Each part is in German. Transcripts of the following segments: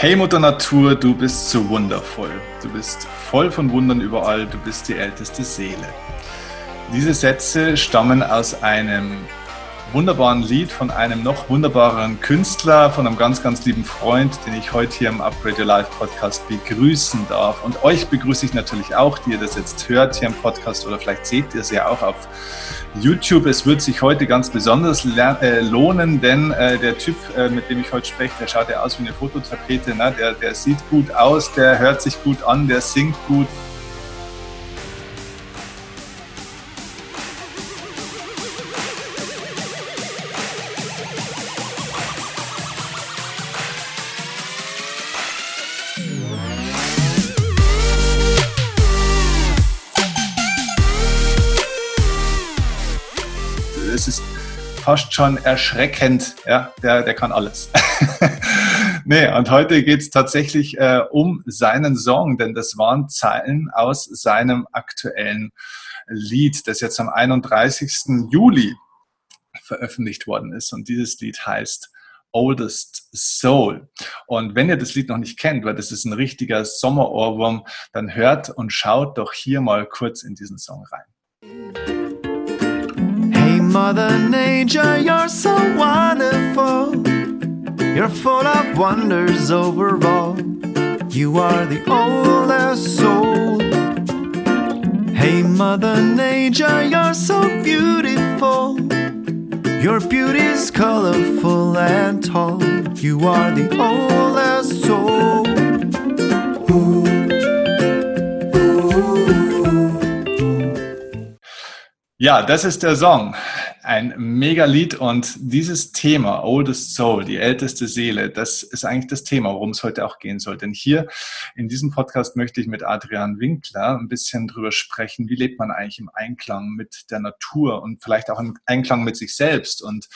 Hey Mutter Natur, du bist so wundervoll. Du bist voll von Wundern überall, du bist die älteste Seele. Diese Sätze stammen aus einem wunderbaren Lied von einem noch wunderbareren Künstler, von einem ganz, ganz lieben Freund, den ich heute hier im Upgrade Your Life Podcast begrüßen darf. Und euch begrüße ich natürlich auch, die ihr das jetzt hört hier im Podcast oder vielleicht seht ihr es ja auch auf YouTube. Es wird sich heute ganz besonders äh, lohnen, denn äh, der Typ, äh, mit dem ich heute spreche, der schaut ja aus wie eine Fototapete. Ne? Der, der sieht gut aus, der hört sich gut an, der singt gut. Fast schon erschreckend. Ja, der, der kann alles. nee, und heute geht es tatsächlich äh, um seinen Song, denn das waren Zeilen aus seinem aktuellen Lied, das jetzt am 31. Juli veröffentlicht worden ist. Und dieses Lied heißt Oldest Soul. Und wenn ihr das Lied noch nicht kennt, weil das ist ein richtiger Sommerohrwurm, dann hört und schaut doch hier mal kurz in diesen Song rein. Mother Nature, you're so wonderful. You're full of wonders overall. You are the oldest soul. Hey, Mother Nature, you're so beautiful. Your beauty's colorful and tall. You are the oldest soul. Ja, das ist der Song. Ein Megalied und dieses Thema, Oldest Soul, die älteste Seele, das ist eigentlich das Thema, worum es heute auch gehen soll. Denn hier in diesem Podcast möchte ich mit Adrian Winkler ein bisschen drüber sprechen, wie lebt man eigentlich im Einklang mit der Natur und vielleicht auch im Einklang mit sich selbst und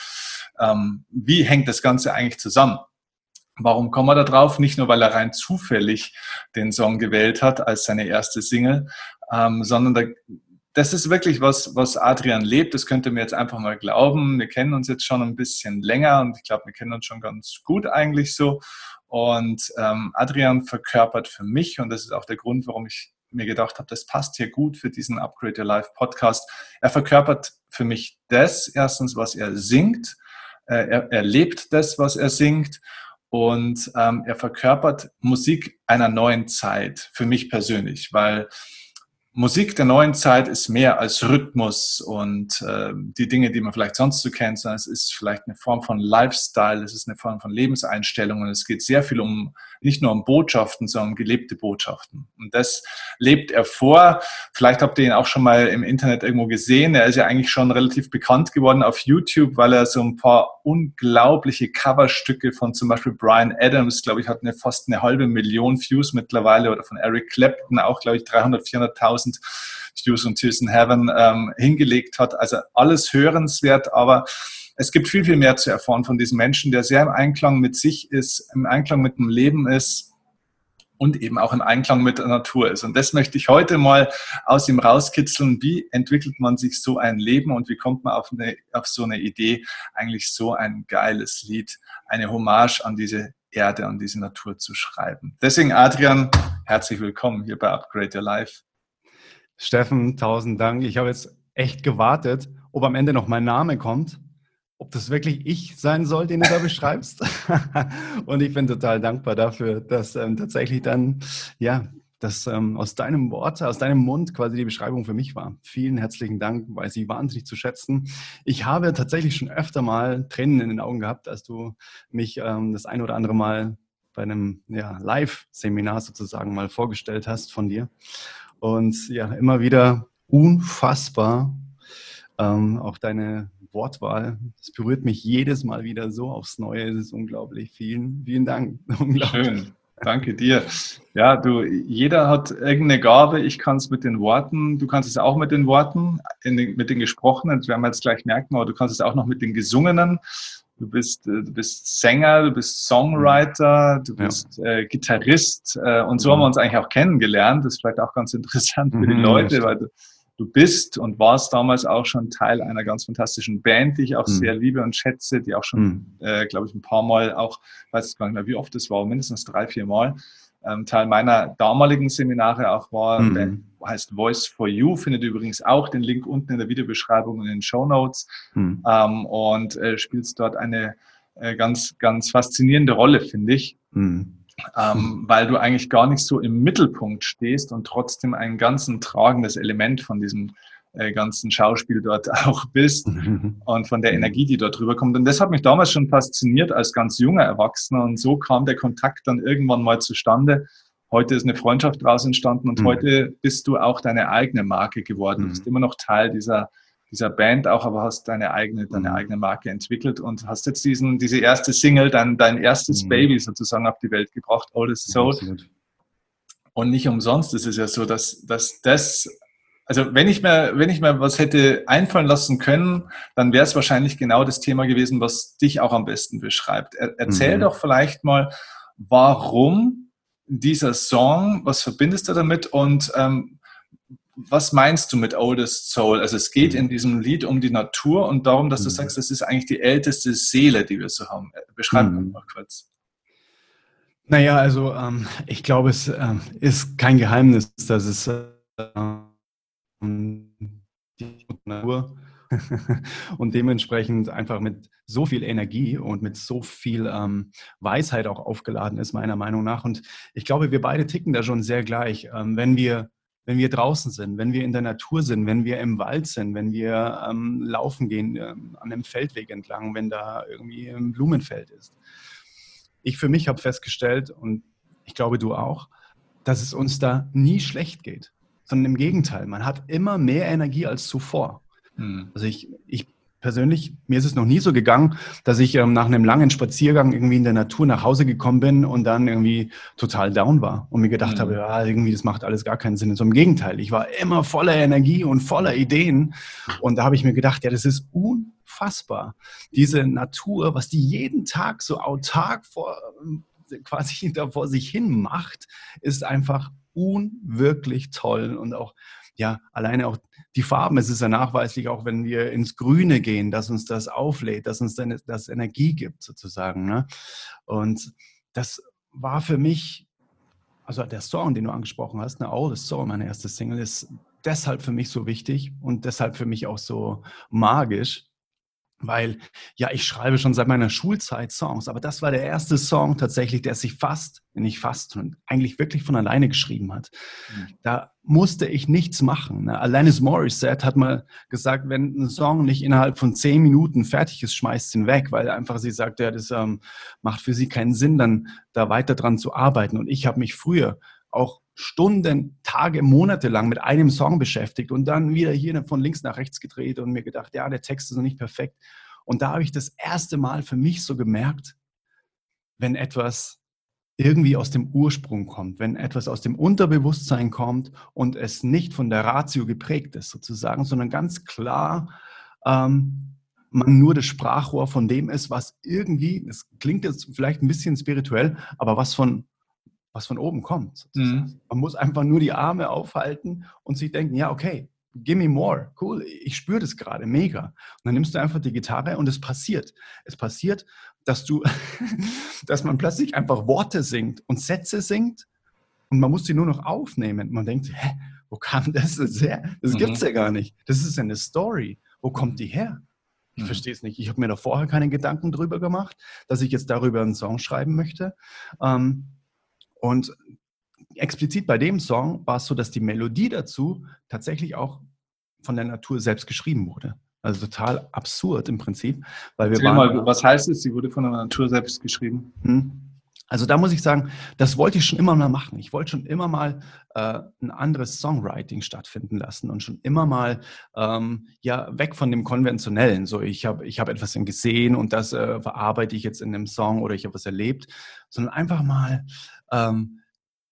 ähm, wie hängt das Ganze eigentlich zusammen. Warum kommen wir da drauf? Nicht nur, weil er rein zufällig den Song gewählt hat als seine erste Single, ähm, sondern da das ist wirklich was, was Adrian lebt. Das könnt ihr mir jetzt einfach mal glauben. Wir kennen uns jetzt schon ein bisschen länger und ich glaube, wir kennen uns schon ganz gut eigentlich so. Und ähm, Adrian verkörpert für mich, und das ist auch der Grund, warum ich mir gedacht habe, das passt hier gut für diesen Upgrade Your Life Podcast. Er verkörpert für mich das, erstens, was er singt. Äh, er, er lebt das, was er singt. Und ähm, er verkörpert Musik einer neuen Zeit, für mich persönlich, weil Musik der neuen Zeit ist mehr als Rhythmus und äh, die Dinge, die man vielleicht sonst so kennt, sondern es ist vielleicht eine Form von Lifestyle, es ist eine Form von Lebenseinstellung und es geht sehr viel um nicht nur um Botschaften, sondern gelebte Botschaften. Und das lebt er vor. Vielleicht habt ihr ihn auch schon mal im Internet irgendwo gesehen. Er ist ja eigentlich schon relativ bekannt geworden auf YouTube, weil er so ein paar unglaubliche Coverstücke von zum Beispiel Brian Adams, glaube ich, hat eine fast eine halbe Million Views mittlerweile oder von Eric Clapton auch, glaube ich, 300, 400.000 1000 Views und Tears in Heaven ähm, hingelegt hat. Also alles hörenswert, aber es gibt viel, viel mehr zu erfahren von diesem Menschen, der sehr im Einklang mit sich ist, im Einklang mit dem Leben ist und eben auch im Einklang mit der Natur ist. Und das möchte ich heute mal aus ihm rauskitzeln. Wie entwickelt man sich so ein Leben und wie kommt man auf, eine, auf so eine Idee, eigentlich so ein geiles Lied, eine Hommage an diese Erde, an diese Natur zu schreiben. Deswegen, Adrian, herzlich willkommen hier bei Upgrade Your Life. Steffen, tausend Dank. Ich habe jetzt echt gewartet, ob am Ende noch mein Name kommt, ob das wirklich ich sein soll, den du da beschreibst. und ich bin total dankbar dafür, dass ähm, tatsächlich dann, ja, das ähm, aus deinem Wort, aus deinem Mund quasi die Beschreibung für mich war. Vielen herzlichen Dank, weiß ich wahnsinnig zu schätzen. Ich habe tatsächlich schon öfter mal Tränen in den Augen gehabt, als du mich ähm, das ein oder andere Mal bei einem ja, Live-Seminar sozusagen mal vorgestellt hast von dir. Und ja, immer wieder unfassbar. Ähm, auch deine Wortwahl, das berührt mich jedes Mal wieder so aufs Neue. Es ist unglaublich. Vielen, vielen Dank. Unglaublich. Schön. Danke dir. Ja, du, jeder hat irgendeine Gabe. Ich kann es mit den Worten, du kannst es auch mit den Worten, den, mit den gesprochenen, das werden wir jetzt gleich merken, aber du kannst es auch noch mit den gesungenen. Du bist, äh, du bist Sänger, du bist Songwriter, du bist ja. äh, Gitarrist äh, und so mhm. haben wir uns eigentlich auch kennengelernt. Das ist vielleicht auch ganz interessant für die mhm, Leute, weil du du bist und warst damals auch schon Teil einer ganz fantastischen Band, die ich auch mhm. sehr liebe und schätze, die auch schon, mhm. äh, glaube ich, ein paar Mal auch, ich weiß gar nicht mehr, wie oft es war, mindestens drei, vier Mal, ähm, Teil meiner damaligen Seminare auch war. Mhm. Band heißt Voice for You, findet übrigens auch den Link unten in der Videobeschreibung und in den Show Notes mhm. ähm, und äh, spielst dort eine äh, ganz, ganz faszinierende Rolle, finde ich. Mhm ähm, weil du eigentlich gar nicht so im Mittelpunkt stehst und trotzdem ein ganz tragendes Element von diesem äh, ganzen Schauspiel dort auch bist und von der Energie, die dort drüber kommt. Und das hat mich damals schon fasziniert als ganz junger Erwachsener und so kam der Kontakt dann irgendwann mal zustande. Heute ist eine Freundschaft daraus entstanden und mhm. heute bist du auch deine eigene Marke geworden. Du bist mhm. immer noch Teil dieser dieser Band auch, aber hast deine eigene, deine mhm. eigene Marke entwickelt und hast jetzt diesen, diese erste Single, dein, dein erstes mhm. Baby sozusagen auf die Welt gebracht, Oldest Soul. Ja, und nicht umsonst ist es ja so, dass, dass das, also wenn ich mir, wenn ich mir was hätte einfallen lassen können, dann wäre es wahrscheinlich genau das Thema gewesen, was dich auch am besten beschreibt. Er, erzähl mhm. doch vielleicht mal, warum dieser Song, was verbindest du damit und ähm, was meinst du mit Oldest Soul? Also es geht in diesem Lied um die Natur und darum, dass du mhm. sagst, das ist eigentlich die älteste Seele, die wir so haben. Beschreib mhm. mal kurz. Naja, also ähm, ich glaube, es ähm, ist kein Geheimnis, dass es ähm, die Natur und dementsprechend einfach mit so viel Energie und mit so viel ähm, Weisheit auch aufgeladen ist, meiner Meinung nach. Und ich glaube, wir beide ticken da schon sehr gleich. Ähm, wenn wir wenn wir draußen sind, wenn wir in der Natur sind, wenn wir im Wald sind, wenn wir ähm, laufen gehen ähm, an einem Feldweg entlang, wenn da irgendwie ein Blumenfeld ist. Ich für mich habe festgestellt, und ich glaube du auch, dass es uns da nie schlecht geht, sondern im Gegenteil, man hat immer mehr Energie als zuvor. Hm. Also ich, ich persönlich, mir ist es noch nie so gegangen, dass ich ähm, nach einem langen Spaziergang irgendwie in der Natur nach Hause gekommen bin und dann irgendwie total down war und mir gedacht mhm. habe, ja, irgendwie, das macht alles gar keinen Sinn. So im Gegenteil, ich war immer voller Energie und voller Ideen und da habe ich mir gedacht, ja, das ist unfassbar. Diese Natur, was die jeden Tag so autark vor, quasi da vor sich hin macht, ist einfach unwirklich toll und auch ja, alleine auch die Farben, es ist ja nachweislich, auch wenn wir ins Grüne gehen, dass uns das auflädt, dass uns das Energie gibt, sozusagen. Ne? Und das war für mich, also der Song, den du angesprochen hast, ne, Oh, the Soul, meine erste Single, ist deshalb für mich so wichtig und deshalb für mich auch so magisch, weil ja, ich schreibe schon seit meiner Schulzeit Songs, aber das war der erste Song tatsächlich, der sich fast, nicht fast, eigentlich wirklich von alleine geschrieben hat. Mhm. Da musste ich nichts machen. Ne? Alanis Morissette hat mal gesagt, wenn ein Song nicht innerhalb von zehn Minuten fertig ist, schmeißt ihn weg, weil einfach sie sagt, ja, das ähm, macht für sie keinen Sinn, dann da weiter dran zu arbeiten. Und ich habe mich früher auch Stunden, Tage, Monate lang mit einem Song beschäftigt und dann wieder hier von links nach rechts gedreht und mir gedacht, ja, der Text ist noch nicht perfekt. Und da habe ich das erste Mal für mich so gemerkt, wenn etwas irgendwie aus dem Ursprung kommt, wenn etwas aus dem Unterbewusstsein kommt und es nicht von der Ratio geprägt ist sozusagen, sondern ganz klar ähm, man nur das Sprachrohr von dem ist, was irgendwie, es klingt jetzt vielleicht ein bisschen spirituell, aber was von was von oben kommt. Mhm. Man muss einfach nur die Arme aufhalten und sich denken, ja, okay, give me more, cool, ich spüre das gerade, mega. Und dann nimmst du einfach die Gitarre und es passiert. Es passiert, dass du, dass man plötzlich einfach Worte singt und Sätze singt und man muss sie nur noch aufnehmen. Man denkt, hä, wo kam das jetzt her? Das mhm. gibt's ja gar nicht. Das ist eine Story. Wo kommt die her? Ich mhm. verstehe es nicht. Ich habe mir da vorher keine Gedanken drüber gemacht, dass ich jetzt darüber einen Song schreiben möchte. Ähm, und explizit bei dem Song war es so, dass die Melodie dazu tatsächlich auch von der Natur selbst geschrieben wurde. Also total absurd im Prinzip. Weil wir waren, mal, was heißt es, sie wurde von der Natur selbst geschrieben? Hm. Also da muss ich sagen, das wollte ich schon immer mal machen. Ich wollte schon immer mal äh, ein anderes Songwriting stattfinden lassen und schon immer mal ähm, ja weg von dem konventionellen. So ich habe ich hab etwas gesehen und das äh, verarbeite ich jetzt in einem Song oder ich habe was erlebt, sondern einfach mal ähm,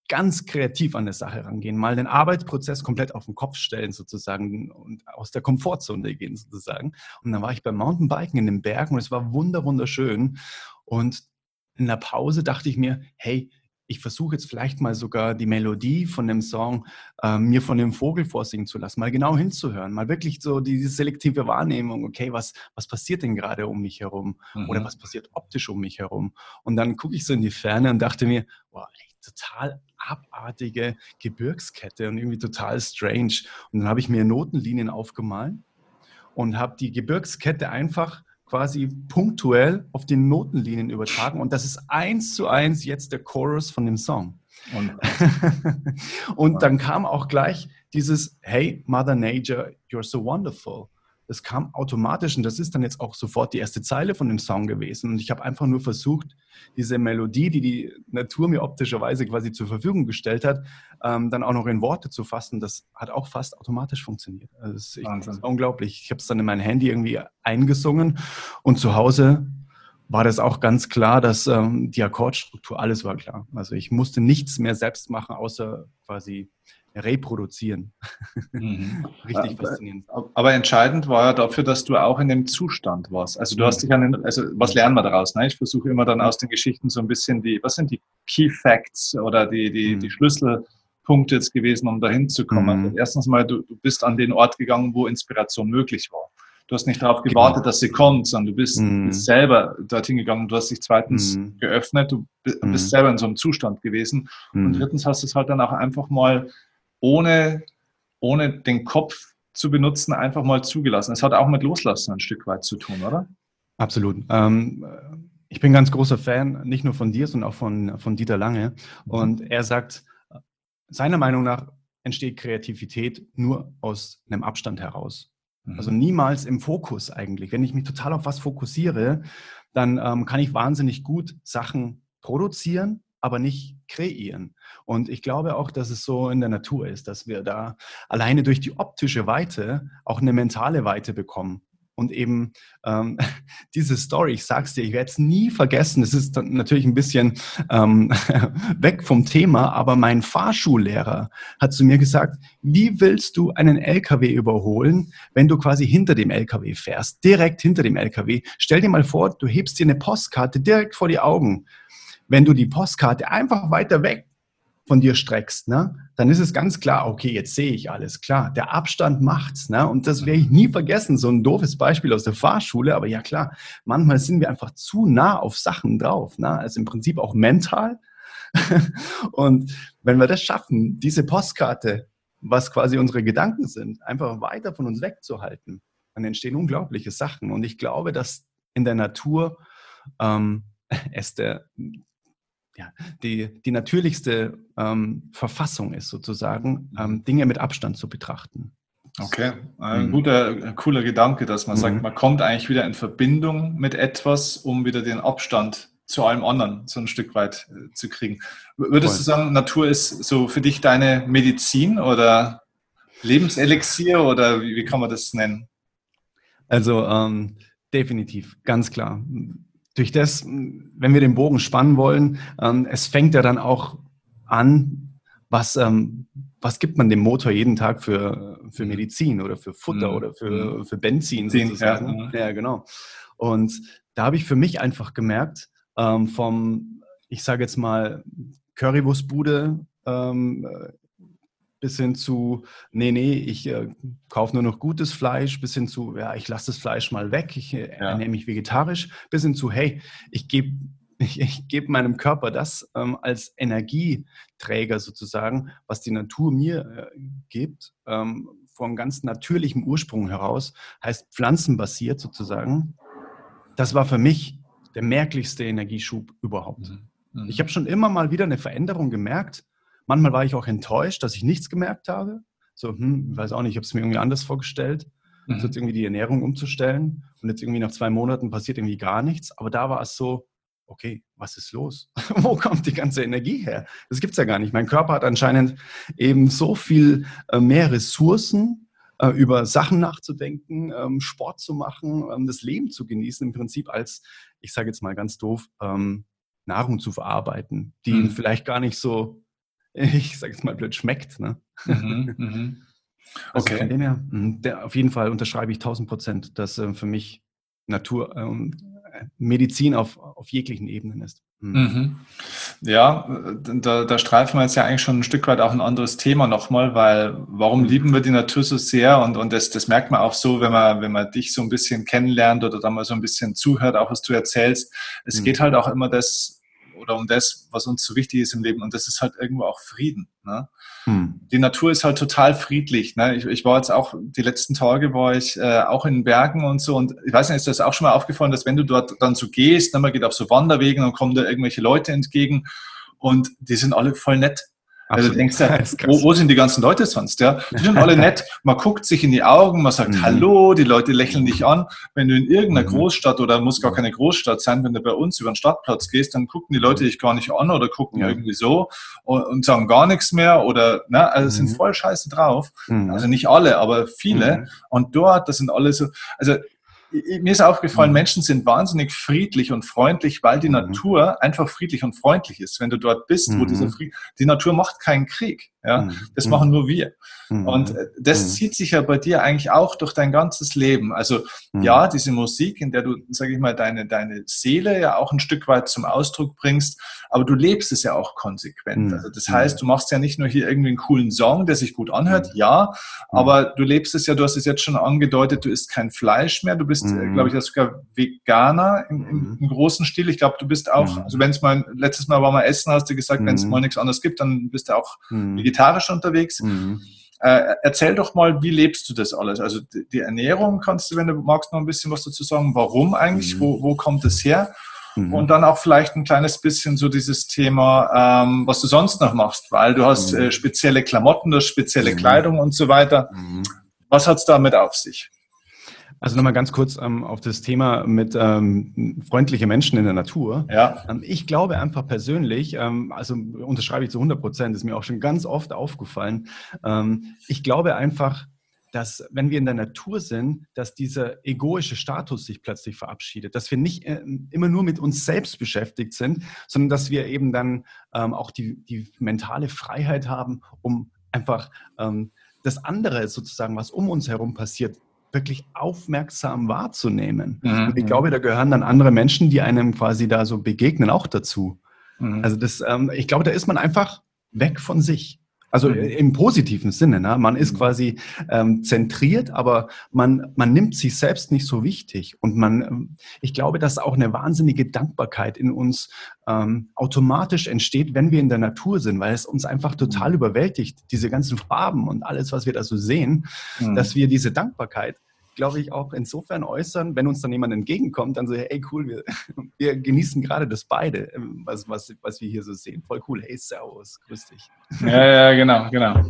ganz kreativ an eine Sache rangehen, mal den Arbeitsprozess komplett auf den Kopf stellen sozusagen und aus der Komfortzone gehen sozusagen. Und dann war ich beim Mountainbiken in den Bergen und es war wunder wunderschön. Und in der Pause dachte ich mir, hey, ich versuche jetzt vielleicht mal sogar die Melodie von dem Song äh, mir von dem Vogel vorsingen zu lassen, mal genau hinzuhören, mal wirklich so diese selektive Wahrnehmung, okay, was, was passiert denn gerade um mich herum mhm. oder was passiert optisch um mich herum? Und dann gucke ich so in die Ferne und dachte mir, wow, echt total abartige Gebirgskette und irgendwie total strange. Und dann habe ich mir Notenlinien aufgemalt und habe die Gebirgskette einfach quasi punktuell auf die Notenlinien übertragen. Und das ist eins zu eins jetzt der Chorus von dem Song. Und, und dann kam auch gleich dieses Hey, Mother Nature, you're so wonderful das kam automatisch und das ist dann jetzt auch sofort die erste Zeile von dem Song gewesen. Und ich habe einfach nur versucht, diese Melodie, die die Natur mir optischerweise quasi zur Verfügung gestellt hat, ähm, dann auch noch in Worte zu fassen. Das hat auch fast automatisch funktioniert. Also das, ist, das ist unglaublich. Ich habe es dann in mein Handy irgendwie eingesungen und zu Hause war das auch ganz klar, dass ähm, die Akkordstruktur, alles war klar. Also ich musste nichts mehr selbst machen, außer quasi reproduzieren. Mhm. Richtig aber, faszinierend. Aber entscheidend war ja dafür, dass du auch in dem Zustand warst. Also du mhm. hast dich an den, also was lernen wir daraus? Ne? Ich versuche immer dann aus den Geschichten so ein bisschen die, was sind die Key Facts oder die, die, mhm. die Schlüsselpunkte jetzt gewesen, um dahin zu kommen. Mhm. Erstens mal, du, du bist an den Ort gegangen, wo Inspiration möglich war. Du hast nicht darauf gewartet, genau. dass sie kommt, sondern du bist, mm. bist selber dorthin gegangen. Du hast dich zweitens mm. geöffnet, du bist mm. selber in so einem Zustand gewesen. Und mhm. drittens hast du es halt dann auch einfach mal ohne, ohne den Kopf zu benutzen, einfach mal zugelassen. Es hat auch mit Loslassen ein Stück weit zu tun, oder? Absolut. Ähm, ich bin ganz großer Fan, nicht nur von dir, sondern auch von, von Dieter Lange. Mhm. Und er sagt, seiner Meinung nach entsteht Kreativität nur aus einem Abstand heraus. Mhm. Also niemals im Fokus eigentlich. Wenn ich mich total auf was fokussiere, dann ähm, kann ich wahnsinnig gut Sachen produzieren, aber nicht kreieren. Und ich glaube auch, dass es so in der Natur ist, dass wir da alleine durch die optische Weite auch eine mentale Weite bekommen. Und eben ähm, diese Story, ich sag's dir, ich werde es nie vergessen. Es ist natürlich ein bisschen ähm, weg vom Thema, aber mein Fahrschullehrer hat zu mir gesagt, wie willst du einen LKW überholen, wenn du quasi hinter dem LKW fährst, direkt hinter dem LKW? Stell dir mal vor, du hebst dir eine Postkarte direkt vor die Augen wenn du die Postkarte einfach weiter weg von dir streckst, ne, dann ist es ganz klar, okay, jetzt sehe ich alles klar. Der Abstand macht's, ne? Und das werde ich nie vergessen. So ein doofes Beispiel aus der Fahrschule, aber ja klar, manchmal sind wir einfach zu nah auf Sachen drauf, ne? Also im Prinzip auch mental. Und wenn wir das schaffen, diese Postkarte, was quasi unsere Gedanken sind, einfach weiter von uns wegzuhalten, dann entstehen unglaubliche Sachen. Und ich glaube, dass in der Natur ähm, es der ja, die, die natürlichste ähm, Verfassung ist, sozusagen, ähm, Dinge mit Abstand zu betrachten. Okay, ein mhm. guter, cooler Gedanke, dass man mhm. sagt, man kommt eigentlich wieder in Verbindung mit etwas, um wieder den Abstand zu allem anderen so ein Stück weit äh, zu kriegen. Würdest Voll. du sagen, Natur ist so für dich deine Medizin oder Lebenselixier oder wie, wie kann man das nennen? Also ähm, definitiv, ganz klar durch das, wenn wir den Bogen spannen wollen, ähm, es fängt ja dann auch an, was, ähm, was gibt man dem Motor jeden Tag für, für Medizin oder für Futter mhm. oder für, mhm. für Benzin sozusagen. Ja, ja, genau. Und da habe ich für mich einfach gemerkt, ähm, vom, ich sage jetzt mal, Currywurstbude ähm, bis hin zu, nee, nee, ich äh, kaufe nur noch gutes Fleisch, bis hin zu, ja, ich lasse das Fleisch mal weg, ich äh, ja. ernähre mich vegetarisch, bis hin zu, hey, ich gebe ich, ich gebe meinem Körper das ähm, als Energieträger sozusagen, was die Natur mir äh, gibt, ähm, von ganz natürlichem Ursprung heraus, heißt pflanzenbasiert sozusagen. Das war für mich der merklichste Energieschub überhaupt. Mhm. Mhm. Ich habe schon immer mal wieder eine Veränderung gemerkt, Manchmal war ich auch enttäuscht, dass ich nichts gemerkt habe. So, hm, weiß auch nicht, ich habe es mir irgendwie anders vorgestellt, mhm. jetzt irgendwie die Ernährung umzustellen. Und jetzt irgendwie nach zwei Monaten passiert irgendwie gar nichts. Aber da war es so, okay, was ist los? Wo kommt die ganze Energie her? Das gibt es ja gar nicht. Mein Körper hat anscheinend eben so viel äh, mehr Ressourcen, äh, über Sachen nachzudenken, ähm, Sport zu machen, ähm, das Leben zu genießen im Prinzip als, ich sage jetzt mal ganz doof, ähm, Nahrung zu verarbeiten, die mhm. vielleicht gar nicht so ich sage jetzt mal blöd, schmeckt. Ne? Mhm, mhm. Also okay. von dem her, hm, der, auf jeden Fall unterschreibe ich 1000 Prozent, dass äh, für mich Natur äh, Medizin auf, auf jeglichen Ebenen ist. Hm. Mhm. Ja, da, da streifen wir jetzt ja eigentlich schon ein Stück weit auch ein anderes Thema nochmal, weil warum lieben wir die Natur so sehr? Und, und das, das merkt man auch so, wenn man, wenn man dich so ein bisschen kennenlernt oder da mal so ein bisschen zuhört, auch was du erzählst. Es mhm. geht halt auch immer das, oder um das, was uns so wichtig ist im Leben. Und das ist halt irgendwo auch Frieden. Ne? Hm. Die Natur ist halt total friedlich. Ne? Ich, ich, war jetzt auch, die letzten Tage war ich äh, auch in Bergen und so. Und ich weiß nicht, ist das auch schon mal aufgefallen, dass wenn du dort dann so gehst, ne, man geht auf so Wanderwegen und kommen da irgendwelche Leute entgegen und die sind alle voll nett. Also du denkst ja, wo, wo, sind die ganzen Leute sonst? Ja? Die sind alle nett. Man guckt sich in die Augen, man sagt mhm. Hallo, die Leute lächeln dich an. Wenn du in irgendeiner mhm. Großstadt oder muss gar keine Großstadt sein, wenn du bei uns über den Stadtplatz gehst, dann gucken die Leute dich gar nicht an oder gucken ja. irgendwie so und, und, sagen gar nichts mehr oder, ne, also sind mhm. voll scheiße drauf. Mhm. Also nicht alle, aber viele. Mhm. Und dort, das sind alle so, also mir ist aufgefallen, mhm. Menschen sind wahnsinnig friedlich und freundlich, weil die mhm. Natur einfach friedlich und freundlich ist. Wenn du dort bist, mhm. wo dieser Fried die Natur macht keinen Krieg. Ja, mhm. das machen nur wir. Mhm. Und äh, das mhm. zieht sich ja bei dir eigentlich auch durch dein ganzes Leben. Also ja, diese Musik, in der du, sage ich mal, deine, deine Seele ja auch ein Stück weit zum Ausdruck bringst, aber du lebst es ja auch konsequent. Also das heißt, du machst ja nicht nur hier irgendwie einen coolen Song, der sich gut anhört, ja, aber du lebst es ja, du hast es jetzt schon angedeutet, du isst kein Fleisch mehr, du bist, äh, glaube ich, sogar Veganer im, im, im, großen Stil. Ich glaube, du bist auch, also wenn es mal, letztes Mal war mal Essen, hast du gesagt, wenn es mal nichts anderes gibt, dann bist du auch Vegetarier vegetarisch unterwegs. Mhm. Äh, erzähl doch mal, wie lebst du das alles? Also die, die, Ernährung kannst du, wenn du magst, noch ein bisschen was dazu sagen. Warum eigentlich? Mhm. Wo, wo kommt es her? Mhm. Und dann auch vielleicht ein kleines bisschen so dieses Thema, ähm, was du sonst noch machst, weil du hast mhm. äh, spezielle Klamotten, du hast spezielle mhm. Kleidung und so weiter. Mhm. Was hat es damit auf sich? Also nochmal ganz kurz ähm, auf das Thema mit ähm, freundliche Menschen in der Natur. Ja. Ähm, ich glaube einfach persönlich, ähm, also unterschreibe ich zu 100 Prozent, ist mir auch schon ganz oft aufgefallen. Ähm, ich glaube einfach, dass wenn wir in der Natur sind, dass dieser egoische Status sich plötzlich verabschiedet, dass wir nicht äh, immer nur mit uns selbst beschäftigt sind, sondern dass wir eben dann ähm, auch die, die mentale Freiheit haben, um einfach das andere sozusagen, was um uns herum passiert, wirklich aufmerksam wahrzunehmen. Mhm. Und ich glaube, da gehören dann andere Menschen, die einem quasi da so begegnen, auch dazu. Mhm. Also das, ähm, ich glaube, da ist man einfach weg von sich. Also mhm. im positiven Sinne. Ne? Man ist mhm. quasi ähm, zentriert, aber man, man nimmt sich selbst nicht so wichtig. Und man, ähm, ich glaube, dass auch eine wahnsinnige Dankbarkeit in uns ähm, automatisch entsteht, wenn wir in der Natur sind, weil es uns einfach total mhm. überwältigt, diese ganzen Farben und alles, was wir da so sehen, mhm. dass wir diese Dankbarkeit glaube ich, auch insofern äußern, wenn uns dann jemand entgegenkommt, dann so, hey, cool, wir, wir genießen gerade das beide, ähm, was, was, was wir hier so sehen. Voll cool, hey, servus, grüß dich. Ja, ja, genau, genau.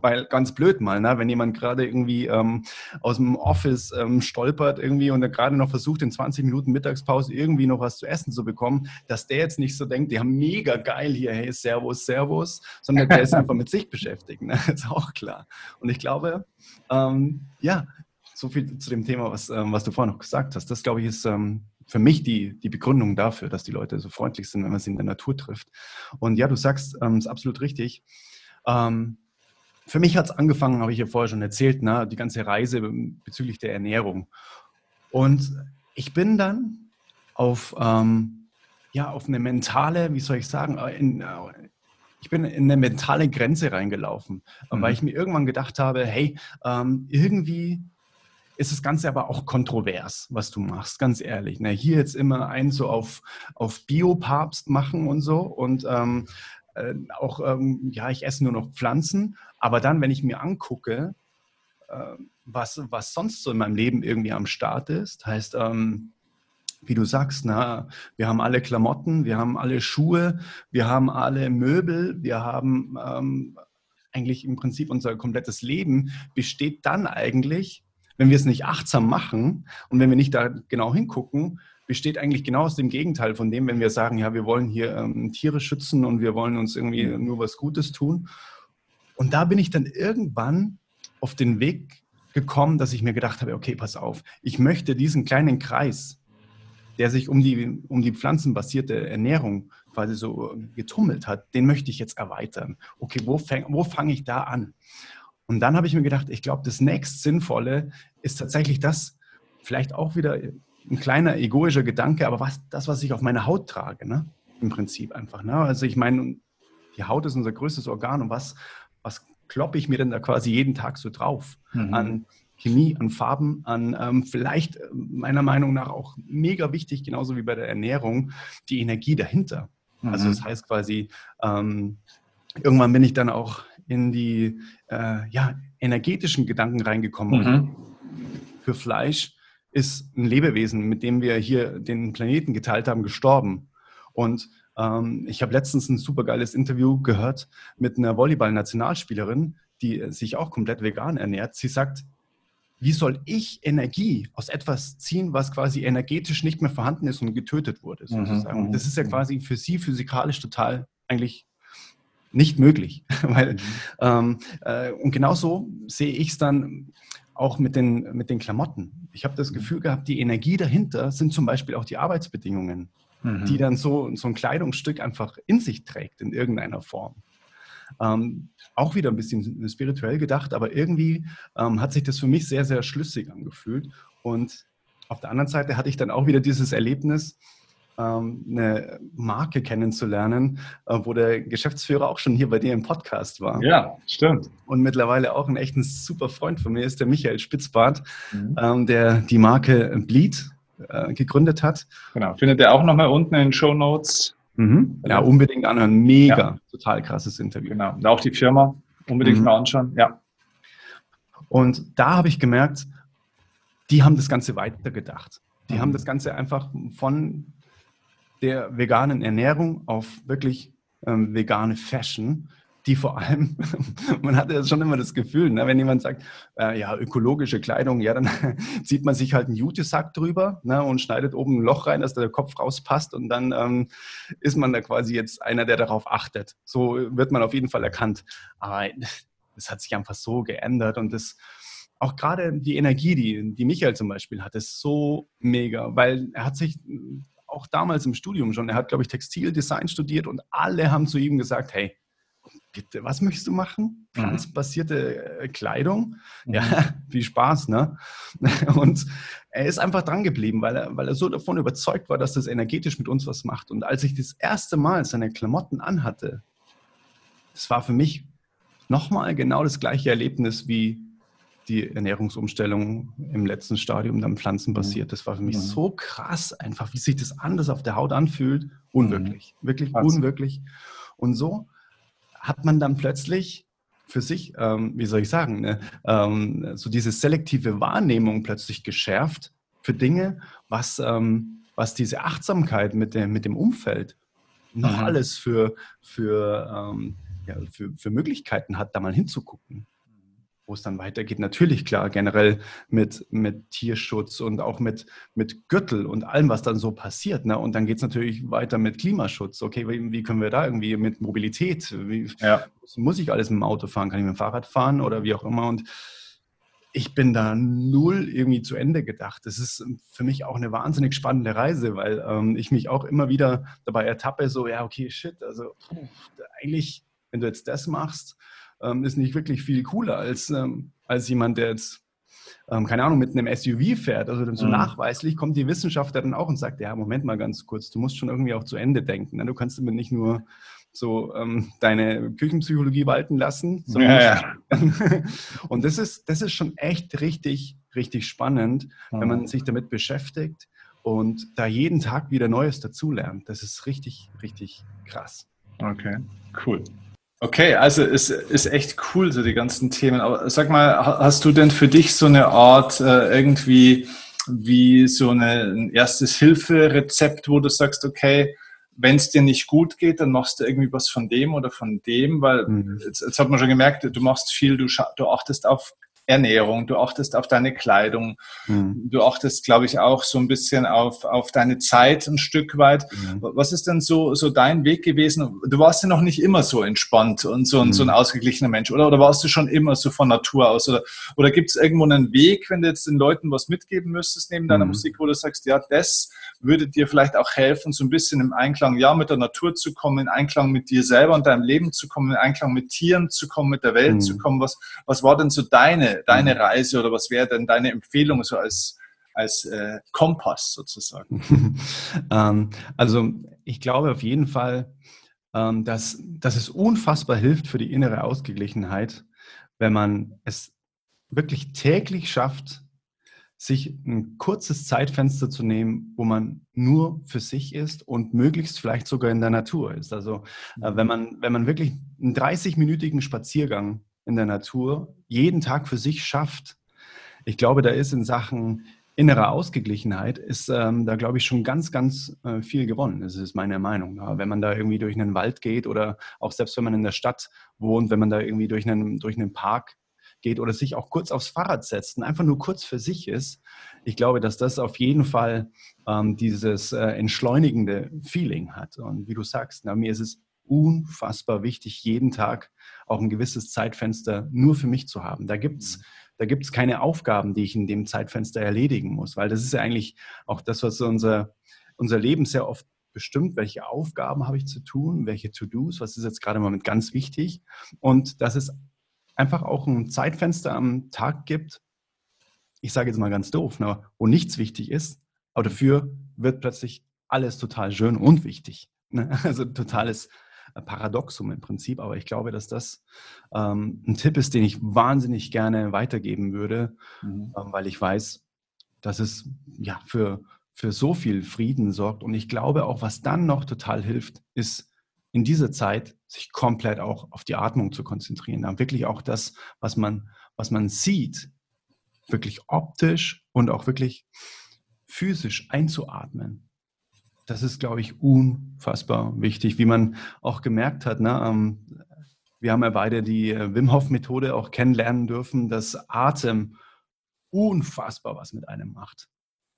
Weil ganz blöd mal, ne, wenn jemand gerade irgendwie ähm, aus dem Office ähm, stolpert irgendwie und er gerade noch versucht, in 20 Minuten Mittagspause irgendwie noch was zu essen zu bekommen, dass der jetzt nicht so denkt, die haben mega geil hier, hey, servus, servus, sondern der ist einfach mit sich beschäftigt, ne? ist auch klar. Und ich glaube, ähm, ja, so viel zu dem Thema, was, ähm, was du vorhin noch gesagt hast. Das, glaube ich, ist ähm, für mich die, die Begründung dafür, dass die Leute so freundlich sind, wenn man sie in der Natur trifft. Und ja, du sagst, ähm, ist absolut richtig. Ähm, für mich hat es angefangen, habe ich ja vorher schon erzählt, ne, die ganze Reise bezüglich der Ernährung. Und ich bin dann auf, ähm, ja, auf eine mentale, wie soll ich sagen, äh, in, äh, ich bin in eine mentale Grenze reingelaufen, mhm. weil ich mir irgendwann gedacht habe, hey, ähm, irgendwie ist das Ganze aber auch kontrovers, was du machst, ganz ehrlich. Ne? Hier jetzt immer ein so auf, auf Biopapst machen und so und ähm, äh, auch, ähm, ja, ich esse nur noch Pflanzen, aber dann, wenn ich mir angucke, äh, was, was sonst so in meinem Leben irgendwie am Start ist, heißt, ähm, wie du sagst, na, wir haben alle Klamotten, wir haben alle Schuhe, wir haben alle Möbel, wir haben ähm, eigentlich im Prinzip unser komplettes Leben besteht dann eigentlich wenn wir es nicht achtsam machen und wenn wir nicht da genau hingucken, besteht eigentlich genau aus dem Gegenteil von dem, wenn wir sagen, ja, wir wollen hier ähm, Tiere schützen und wir wollen uns irgendwie nur was Gutes tun. Und da bin ich dann irgendwann auf den Weg gekommen, dass ich mir gedacht habe, okay, pass auf, ich möchte diesen kleinen Kreis, der sich um die, um die pflanzenbasierte Ernährung quasi so getummelt hat, den möchte ich jetzt erweitern. Okay, wo, wo fange ich da an? Und dann habe ich mir gedacht, ich glaube, das nächst Sinnvolle ist tatsächlich das, vielleicht auch wieder ein kleiner egoischer Gedanke, aber was, das, was ich auf meine Haut trage, ne? im Prinzip einfach. Ne? Also ich meine, die Haut ist unser größtes Organ und was, was kloppe ich mir denn da quasi jeden Tag so drauf? Mhm. An Chemie, an Farben, an ähm, vielleicht äh, meiner Meinung nach auch mega wichtig, genauso wie bei der Ernährung, die Energie dahinter. Also mhm. Also das heißt quasi, ähm, irgendwann bin ich dann auch in die äh, ja, energetischen Gedanken reingekommen. Mhm. Für Fleisch ist ein Lebewesen, mit dem wir hier den Planeten geteilt haben, gestorben. Und ähm, ich habe letztens ein super geiles Interview gehört mit einer Volleyball-Nationalspielerin, die sich auch komplett vegan ernährt. Sie sagt, wie soll ich Energie aus etwas ziehen, was quasi energetisch nicht mehr vorhanden ist und getötet wurde, mhm, sozusagen. Mhm, das ist ja mhm. quasi für sie physikalisch total eigentlich nicht möglich. Weil, mhm. ähm, äh, und genauso sehe ich es dann auch mit den, mit den Klamotten. Ich habe das mhm. Gefühl gehabt, die Energie dahinter sind zum Beispiel auch die Arbeitsbedingungen, mhm. die dann so, so ein Kleidungsstück einfach in sich trägt in irgendeiner Form. Ähm, auch wieder ein bisschen spirituell gedacht, aber irgendwie ähm, hat sich das für mich sehr, sehr schlüssig angefühlt. Und auf der anderen Seite hatte ich dann auch wieder dieses Erlebnis, eine Marke kennenzulernen, äh, wo der Geschäftsführer auch schon hier bei dir im Podcast war. Ja, stimmt. Und mittlerweile auch ein echt ein super Freund von mir ist der Michael Spitzbart, mhm. Ähm, der die Marke Bleed äh, gegründet hat. Genau, findet ihr auch nochmal unten in den Show Notes. Mhm. Ja, unbedingt anhören. Mega, ja. total krasses Interview. Genau, und auch die Firma unbedingt mhm. mal anschauen. Ja. Und da habe ich gemerkt, die haben das Ganze weitergedacht. Die mhm. haben das Ganze einfach von der veganen Ernährung auf wirklich ähm, vegane Fashion, die vor allem, man hat ja schon immer das Gefühl, ne, wenn jemand sagt, äh, ja, ökologische Kleidung, ja, dann zieht man sich halt einen Jutesack drüber ne, und schneidet oben ein Loch rein, dass der Kopf rauspasst und dann ähm, ist man da quasi jetzt einer, der darauf achtet. So wird man auf jeden Fall erkannt. Aber das hat sich einfach so geändert und das auch gerade die Energie, die, die Michael zum Beispiel hat, ist so mega, weil er hat sich auch damals im Studium schon. Er hat, glaube ich, Textildesign studiert und alle haben zu ihm gesagt, hey, bitte, was möchtest du machen? Mhm. Pflanzenbasierte äh, Kleidung? Mhm. Ja, viel Spaß, ne? Und er ist einfach dran geblieben, weil er, weil er so davon überzeugt war, dass das energetisch mit uns was macht. Und als ich das erste Mal seine Klamotten anhatte, das war für mich nochmal genau das gleiche Erlebnis wie die Ernährungsumstellung im letzten Stadium dann pflanzenbasiert. Mhm. Das war für mich mhm. so krass, einfach wie sich das anders auf der Haut anfühlt. Unwirklich, mhm. wirklich Krass. unwirklich. Und so hat man dann plötzlich für sich, ähm, wie soll ich sagen, ne, ähm, so diese selektive Wahrnehmung plötzlich geschärft für Dinge, was, ähm, was diese Achtsamkeit mit dem, mit dem Umfeld noch mhm. alles für, für, ähm, ja, für, für Möglichkeiten hat, da mal hinzugucken wo es dann weitergeht. Natürlich, klar, generell mit, mit Tierschutz und auch mit, mit Gürtel und allem, was dann so passiert. Ne? Und dann geht es natürlich weiter mit Klimaschutz. Okay, wie, wie, können wir da irgendwie mit Mobilität, wie, ja. muss ich alles mit dem Auto fahren? Kann ich mit dem Fahrrad fahren oder wie auch immer? Und ich bin da null irgendwie zu Ende gedacht. Das ist für mich auch eine wahnsinnig spannende Reise, weil ähm, ich mich auch immer wieder dabei ertappe, so, ja, okay, shit, also pff, eigentlich, wenn du jetzt das machst, ähm, ist nicht wirklich viel cooler als, ähm, als jemand, der jetzt, ähm, keine Ahnung, mit einem SUV fährt. Also so mhm. nachweislich kommt die Wissenschaft dann auch und sagt, ja, Moment mal ganz kurz, du musst schon irgendwie auch zu Ende denken. Ne? Du kannst damit nicht nur so ähm, deine Küchenpsychologie walten lassen. Ja, ja. und das ist, das ist schon echt richtig, richtig spannend, mhm. wenn man sich damit beschäftigt und da jeden Tag wieder Neues dazulernt. Das ist richtig, richtig krass. Okay, cool. Okay, also es ist echt cool, so die ganzen Themen. Aber sag mal, hast du denn für dich so eine Art äh, irgendwie wie so eine, ein erstes Hilferezept, wo du sagst, okay, wenn es dir nicht gut geht, dann machst du irgendwie was von dem oder von dem, weil mhm. jetzt, jetzt, hat man schon gemerkt, du machst viel, du, du achtest auf Ernährung, du achtest auf deine Kleidung, mhm. du achtest, glaube ich, auch so ein bisschen auf, auf deine Zeit ein Stück weit. Mhm. Was ist denn so, so dein Weg gewesen? Du warst ja noch nicht immer so entspannt und so, ein, mhm. so ein mhm. ausgeglichener Mensch, oder? Oder warst du schon immer so von Natur aus? Oder, oder gibt es irgendwo einen Weg, wenn du jetzt den Leuten was mitgeben müsstest neben deiner mhm. Musik, wo du sagst, ja, das würde dir vielleicht auch helfen, so ein bisschen im Einklang, ja, mit der Natur zu kommen, in Einklang mit dir selber und deinem Leben zu kommen, in Einklang mit Tieren zu kommen, mit der Welt mhm. zu kommen. Was, was war denn so deine deine, Reise oder was wäre denn deine Empfehlung so als, als äh, Kompass sozusagen? ähm, also ich glaube auf jeden Fall, ähm, dass, dass es unfassbar hilft für die innere Ausgeglichenheit, wenn man es wirklich täglich schafft, sich ein kurzes Zeitfenster zu nehmen, wo man nur für sich ist und möglichst vielleicht sogar in der Natur ist. Also äh, mhm. wenn, man, wenn man wirklich einen 30-minütigen Spaziergang in der Natur jeden Tag für sich schafft, ich glaube, da ist in Sachen innerer Ausgeglichenheit, ist ähm, da, glaube ich, schon ganz, ganz äh, viel gewonnen. Das ist meine Meinung. Ja. Wenn man da irgendwie durch einen Wald geht oder auch selbst wenn man in der Stadt wohnt, wenn man da irgendwie durch einen, durch einen Park geht oder sich auch kurz aufs Fahrrad setzt und einfach nur kurz für sich ist, ich glaube, dass das auf jeden Fall ähm, dieses äh, entschleunigende Feeling hat. Und wie du sagst, na, mir ist es unfassbar wichtig, jeden Tag auch ein gewisses Zeitfenster nur für mich zu haben. Da gibt es mhm. da gibt's keine Aufgaben, die ich in dem Zeitfenster erledigen muss, weil das ist ja eigentlich auch das, was unser, unser Leben sehr oft bestimmt, welche Aufgaben habe ich zu tun, welche To-Dos, was ist jetzt gerade im Moment ganz wichtig. Und dass es einfach auch ein Zeitfenster am Tag gibt, ich sage jetzt mal ganz doof, ne, wo nichts wichtig ist, aber dafür wird plötzlich alles total schön und wichtig. Ne? Also totales Paradoxum im Prinzip, aber ich glaube, dass das ähm, ein Tipp ist, den ich wahnsinnig gerne weitergeben würde, mhm. ähm, weil ich weiß, dass es ja für, für so viel Frieden sorgt. Und ich glaube auch, was dann noch total hilft, ist in dieser Zeit sich komplett auch auf die Atmung zu konzentrieren. Dann wirklich auch das, was man, was man sieht, wirklich optisch und auch wirklich physisch einzuatmen. Das ist, glaube ich, unfassbar wichtig, wie man auch gemerkt hat. Ne? Ähm, wir haben ja beide die äh, Wim Hof-Methode auch kennenlernen dürfen, dass Atem unfassbar was mit einem macht.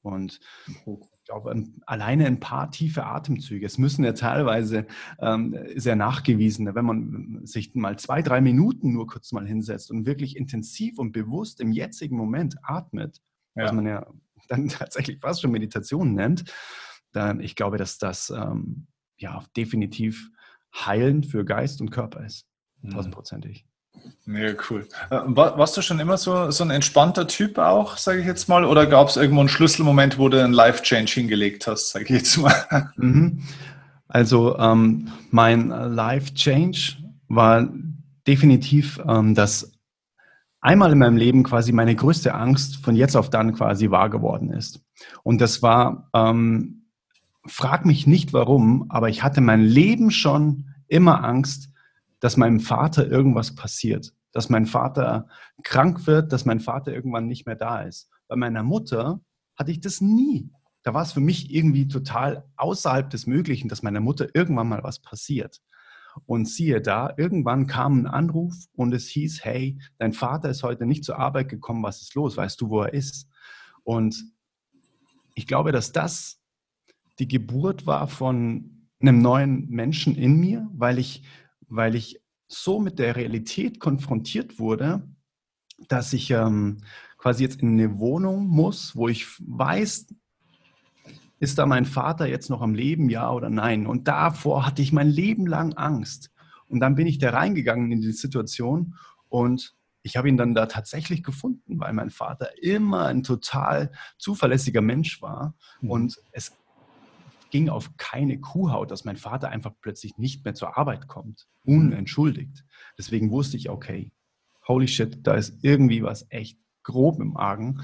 Und ich glaube, alleine ein paar tiefe Atemzüge, es müssen ja teilweise, ähm, sehr nachgewiesen, wenn man sich mal zwei, drei Minuten nur kurz mal hinsetzt und wirklich intensiv und bewusst im jetzigen Moment atmet, ja. was man ja dann tatsächlich fast schon Meditation nennt, dann ich glaube, dass das ähm, ja definitiv heilend für Geist und Körper ist. Mhm. Tausendprozentig. Mega cool. Äh, warst du schon immer so, so ein entspannter Typ auch, sage ich jetzt mal? Oder gab es irgendwo einen Schlüsselmoment, wo du einen Life-Change hingelegt hast, sage ich jetzt mal? Mhm. Also ähm, mein Life-Change war definitiv, ähm, dass einmal in meinem Leben quasi meine größte Angst von jetzt auf dann quasi wahr geworden ist. Und das war, ähm, frag mich nicht warum, aber ich hatte mein Leben schon immer Angst, dass meinem Vater irgendwas passiert, dass mein Vater krank wird, dass mein Vater irgendwann nicht mehr da ist. Bei meiner Mutter hatte ich das nie. Da war es für mich irgendwie total außerhalb des Möglichen, dass meiner Mutter irgendwann mal was passiert. Und siehe da, irgendwann kam ein Anruf und es hieß, hey, dein Vater ist heute nicht zur Arbeit gekommen, was ist los? Weißt du, wo er ist? Und ich glaube, dass das die Geburt war von einem neuen Menschen in mir, weil ich weil ich so mit der Realität konfrontiert wurde, dass ich ähm, quasi jetzt in eine Wohnung muss, wo ich weiß, ist da mein Vater jetzt noch am Leben, ja oder nein? Und davor hatte ich mein Leben lang Angst. Und dann bin ich da reingegangen in die Situation und ich habe ihn dann da tatsächlich gefunden, weil mein Vater immer ein total zuverlässiger Mensch war. Mhm. Und es ging auf keine Kuhhaut, dass mein Vater einfach plötzlich nicht mehr zur Arbeit kommt, unentschuldigt. Deswegen wusste ich, okay, holy shit, da ist irgendwie was echt grob im Argen.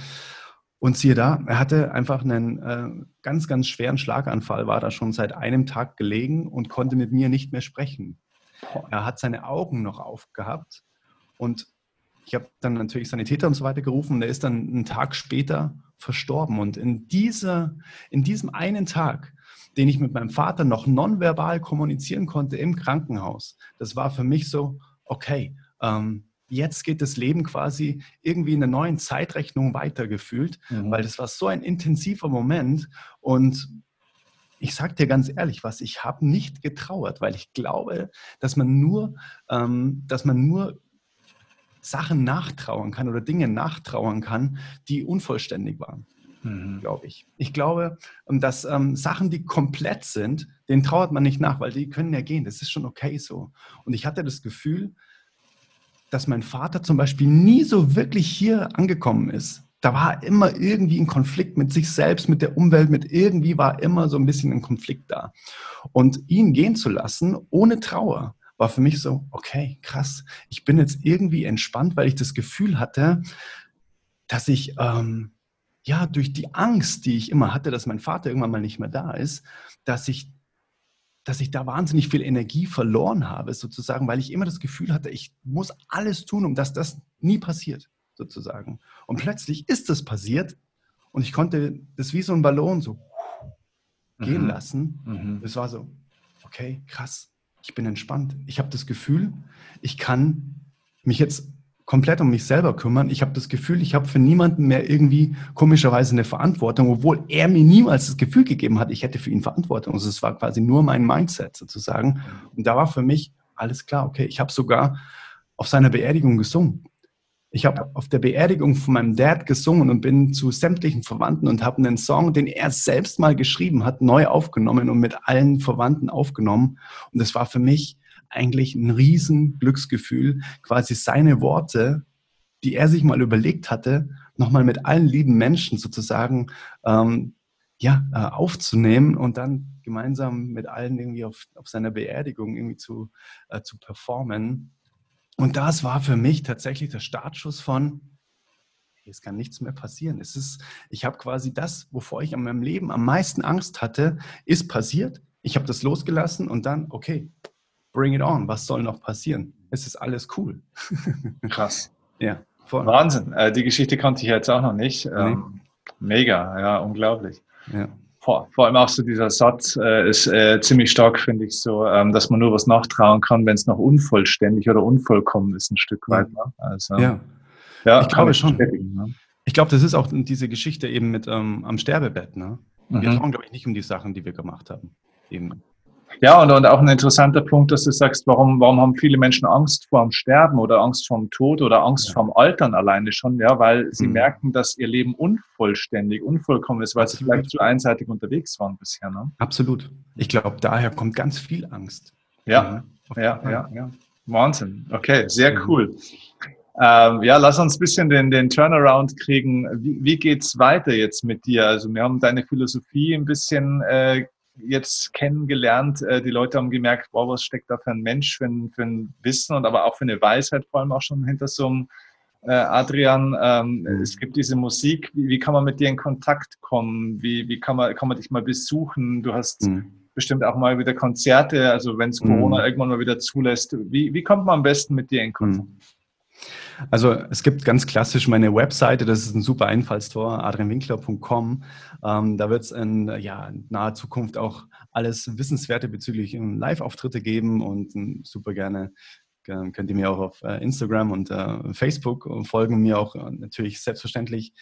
Und siehe da, er hatte einfach einen äh, ganz, ganz schweren Schlaganfall, war da schon seit einem Tag gelegen und konnte mit mir nicht mehr sprechen. Er hat seine Augen noch aufgehabt und ich habe dann natürlich Sanitäter und so weiter gerufen und er ist dann einen Tag später verstorben. Und in, dieser, in diesem einen Tag den ich mit meinem Vater noch nonverbal kommunizieren konnte im Krankenhaus. Das war für mich so, okay, ähm, jetzt geht das Leben quasi irgendwie in einer neuen Zeitrechnung weitergefühlt, mhm. weil das war so ein intensiver Moment und ich sage dir ganz ehrlich was, ich habe nicht getrauert, weil ich glaube, dass man nur, ähm, dass man nur Sachen nachtrauern kann oder Dinge nachtrauern kann, die unvollständig waren mhm. glaube ich. Ich glaube, ähm, dass ähm, Sachen, die komplett sind, denen trauert man nicht nach, weil die können ja gehen. Das ist schon okay so. Und ich hatte das Gefühl, dass mein Vater zum Beispiel nie so wirklich hier angekommen ist. da war immer irgendwie ein Konflikt mit sich selbst, mit der Umwelt, mit irgendwie war immer so ein bisschen ein Konflikt da. Und ihn gehen zu lassen, ohne Trauer, war für mich so, okay, krass, ich bin jetzt irgendwie entspannt, weil ich das Gefühl hatte, dass ich ähm, ja durch die Angst, die ich immer hatte, dass mein Vater irgendwann mal nicht mehr da ist, dass ich dass ich da wahnsinnig viel Energie verloren habe, sozusagen, weil ich immer das Gefühl hatte, ich muss alles tun, um dass das nie passiert sozusagen. Und plötzlich ist es passiert und ich konnte das wie so ein Ballon so gehen mhm. lassen. Mhm. Es war so, okay, krass, ich bin entspannt. Ich habe das Gefühl, ich kann mich jetzt komplett um mich selber kümmern. Ich habe das Gefühl, ich habe für niemanden mehr irgendwie komischerweise eine Verantwortung, obwohl er mir niemals das Gefühl gegeben hat, ich hätte für ihn Verantwortung. Also es war quasi nur mein Mindset sozusagen. Und da war für mich alles klar, okay, ich habe sogar auf seiner Beerdigung gesungen. Ich habe auf der Beerdigung von meinem Dad gesungen und bin zu sämtlichen Verwandten und habe einen Song, den er selbst mal geschrieben hat, neu aufgenommen und mit allen Verwandten aufgenommen. Und das war für mich eigentlich ein riesen Glücksgefühl, quasi seine Worte, die er sich mal überlegt hatte, nochmal mit allen lieben Menschen sozusagen ähm, ja, äh, aufzunehmen und dann gemeinsam mit allen irgendwie auf, auf seiner Beerdigung irgendwie zu, äh, zu performen. Und das war für mich tatsächlich der Startschuss von, es kann nichts mehr passieren. Es ist, ich habe quasi das, wovor ich in meinem Leben am meisten Angst hatte, ist passiert. Ich habe das losgelassen und dann, okay, bring it on. Was soll noch passieren? Es ist alles cool. Krass. ja. Voll. Wahnsinn. Äh, die Geschichte kannte ich jetzt auch noch nicht. Ähm, nee. Mega, ja, unglaublich. Ja vor, vor allem auch so dieser Satz äh, ist äh, ziemlich stark, finde ich so, ähm, dass man nur was nachtrauen kann, wenn es noch unvollständig oder unvollkommen ist, ein Stück weit. Ne? Also, ja. ja, ich glaube schon. Ne? Ich glaube, das ist auch diese Geschichte eben mit ähm, am Sterbebett. Ne? Wir mhm. trauen, glaube ich, nicht um die Sachen, die wir gemacht haben. Eben. Ja, und, und auch ein interessanter Punkt, dass du sagst, warum, warum haben viele Menschen Angst vor dem Sterben oder Angst vor dem Tod oder Angst ja. dem Altern alleine schon, ja, weil sie mhm. merken, dass ihr Leben unvollständig, unvollkommen ist, weil Absolut. sie vielleicht zu einseitig unterwegs waren bisher. Ne? Absolut. Ich glaube, daher kommt ganz viel Angst. Ja, ja, ja, ja, ja. Wahnsinn. Okay, sehr mhm. cool. Ähm, ja, lass uns ein bisschen den, den Turnaround kriegen. Wie, wie geht's weiter jetzt mit dir? Also wir haben deine Philosophie ein bisschen äh, jetzt kennengelernt. Äh, die Leute haben gemerkt, wow, was steckt da für ein Mensch, für ein, für ein Wissen und aber auch für eine Weisheit vor allem auch schon hinter so einem äh, Adrian. Ähm, mhm. Es gibt diese Musik. Wie, wie, kann man mit dir in Kontakt kommen? Wie, wie kann, man, kann man dich mal besuchen? Du hast mhm. bestimmt auch mal wieder Konzerte, also wenn es Corona mhm. irgendwann mal wieder zulässt. Wie, wie kommt man am besten mit dir in Kontakt? Mhm. Also es gibt ganz klassisch meine Webseite, das ist ein super Einfallstor, adrianwinkler.com. Ähm, da wird es in ja, naher Zukunft auch alles Wissenswerte bezüglich ähm, Live-Auftritte geben und ähm, super gerne könnt ihr mir auch auf äh, Instagram und äh, Facebook folgen, mir auch äh, natürlich selbstverständlich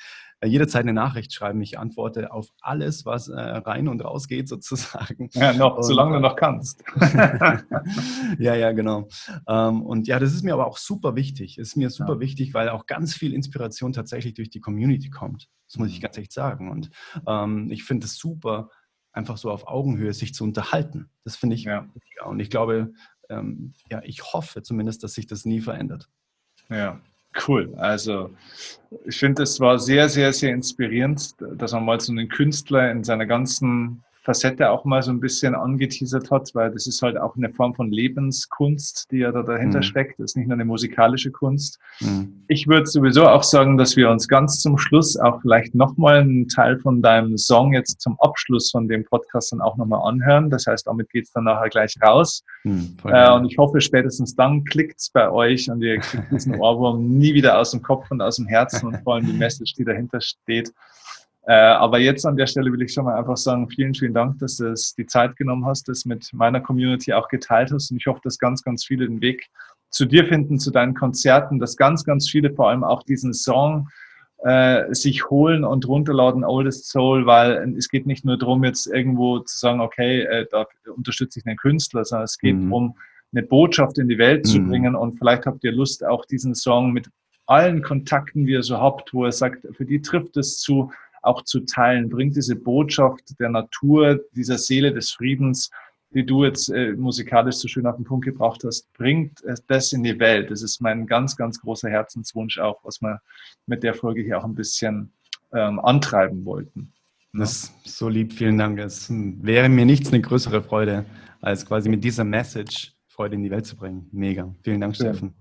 jederzeit eine Nachricht schreiben. Ich antworte auf alles, was rein und raus geht, sozusagen. Ja, noch, und, solange du noch kannst. ja, ja, genau. Ähm, und ja, das ist mir aber auch super wichtig. Es ist mir super ja. wichtig, weil auch ganz viel Inspiration tatsächlich durch die Community kommt. Das muss ich mhm. ganz ehrlich sagen. Und ähm, ich finde es super, einfach so auf Augenhöhe sich zu unterhalten. Das finde ich ja. Und ich glaube, ähm, ja, ich hoffe zumindest, dass sich das nie verändert. Ja, cool. Also ich finde, es war sehr, sehr, sehr inspirierend, dass man mal so einen Künstler in seiner ganzen Facette auch mal so ein bisschen angeteasert hat, weil das ist halt auch eine Form von Lebenskunst, die ja da dahinter mhm. steckt. Das ist nicht nur eine musikalische Kunst. Mhm. Ich würde sowieso auch sagen, dass wir uns ganz zum Schluss auch vielleicht nochmal einen Teil von deinem Song jetzt zum Abschluss von dem Podcast dann auch nochmal anhören. Das heißt, damit geht's dann nachher gleich raus. Mhm, äh, und ich hoffe, spätestens dann klickt's bei euch und ihr kriegt diesen Ohrwurm nie wieder aus dem Kopf und aus dem Herzen und vor allem die Message, die dahinter steht. Äh, aber jetzt an der Stelle will ich schon mal einfach sagen, vielen, vielen Dank, dass du es die Zeit genommen hast, das mit meiner Community auch geteilt hast. Und ich hoffe, dass ganz, ganz viele den Weg zu dir finden, zu deinen Konzerten, dass ganz, ganz viele vor allem auch diesen Song äh, sich holen und runterladen, Oldest Soul, weil es geht nicht nur darum, jetzt irgendwo zu sagen, okay, äh, da unterstütze ich einen Künstler, sondern es geht mhm. darum, eine Botschaft in die Welt zu mhm. bringen. Und vielleicht habt ihr Lust, auch diesen Song mit allen Kontakten, die ihr so habt, wo er sagt, für die trifft es zu, auch zu teilen, bringt diese Botschaft der Natur, dieser Seele des Friedens die du jetzt äh, musikalisch so schön auf den Punkt gebracht hast, bringt das in die Welt. Das ist mein ganz, ganz großer Herzenswunsch auch, was wir mit der Folge hier auch ein bisschen ähm, antreiben wollten. Das ist so lieb, vielen Dank. Es wäre mir nichts eine größere Freude, als quasi mit dieser Message Freude in die Welt zu bringen. Mega. Vielen Dank, Steffen.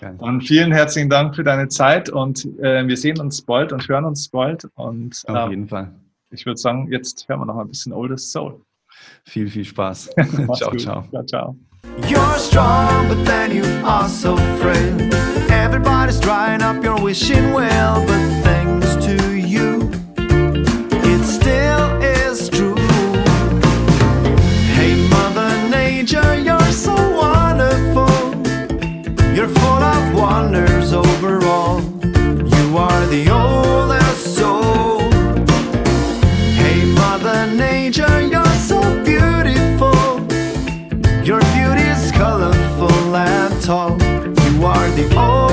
Geil. Dann vielen herzlichen Dank für deine Zeit und äh, wir sehen uns bald und hören uns bald. Und, Auf äh, jeden Fall. Ich würde sagen, jetzt hören wir noch mal ein bisschen Oldest Soul. Viel, viel Spaß. ciao, gut. ciao. Ciao, ciao. You're strong, but then you are so frail. Everybody's drying up your wishing well, but the oldest soul. Hey, Mother Nature, you're so beautiful. Your beauty's colorful and tall. You are the oldest.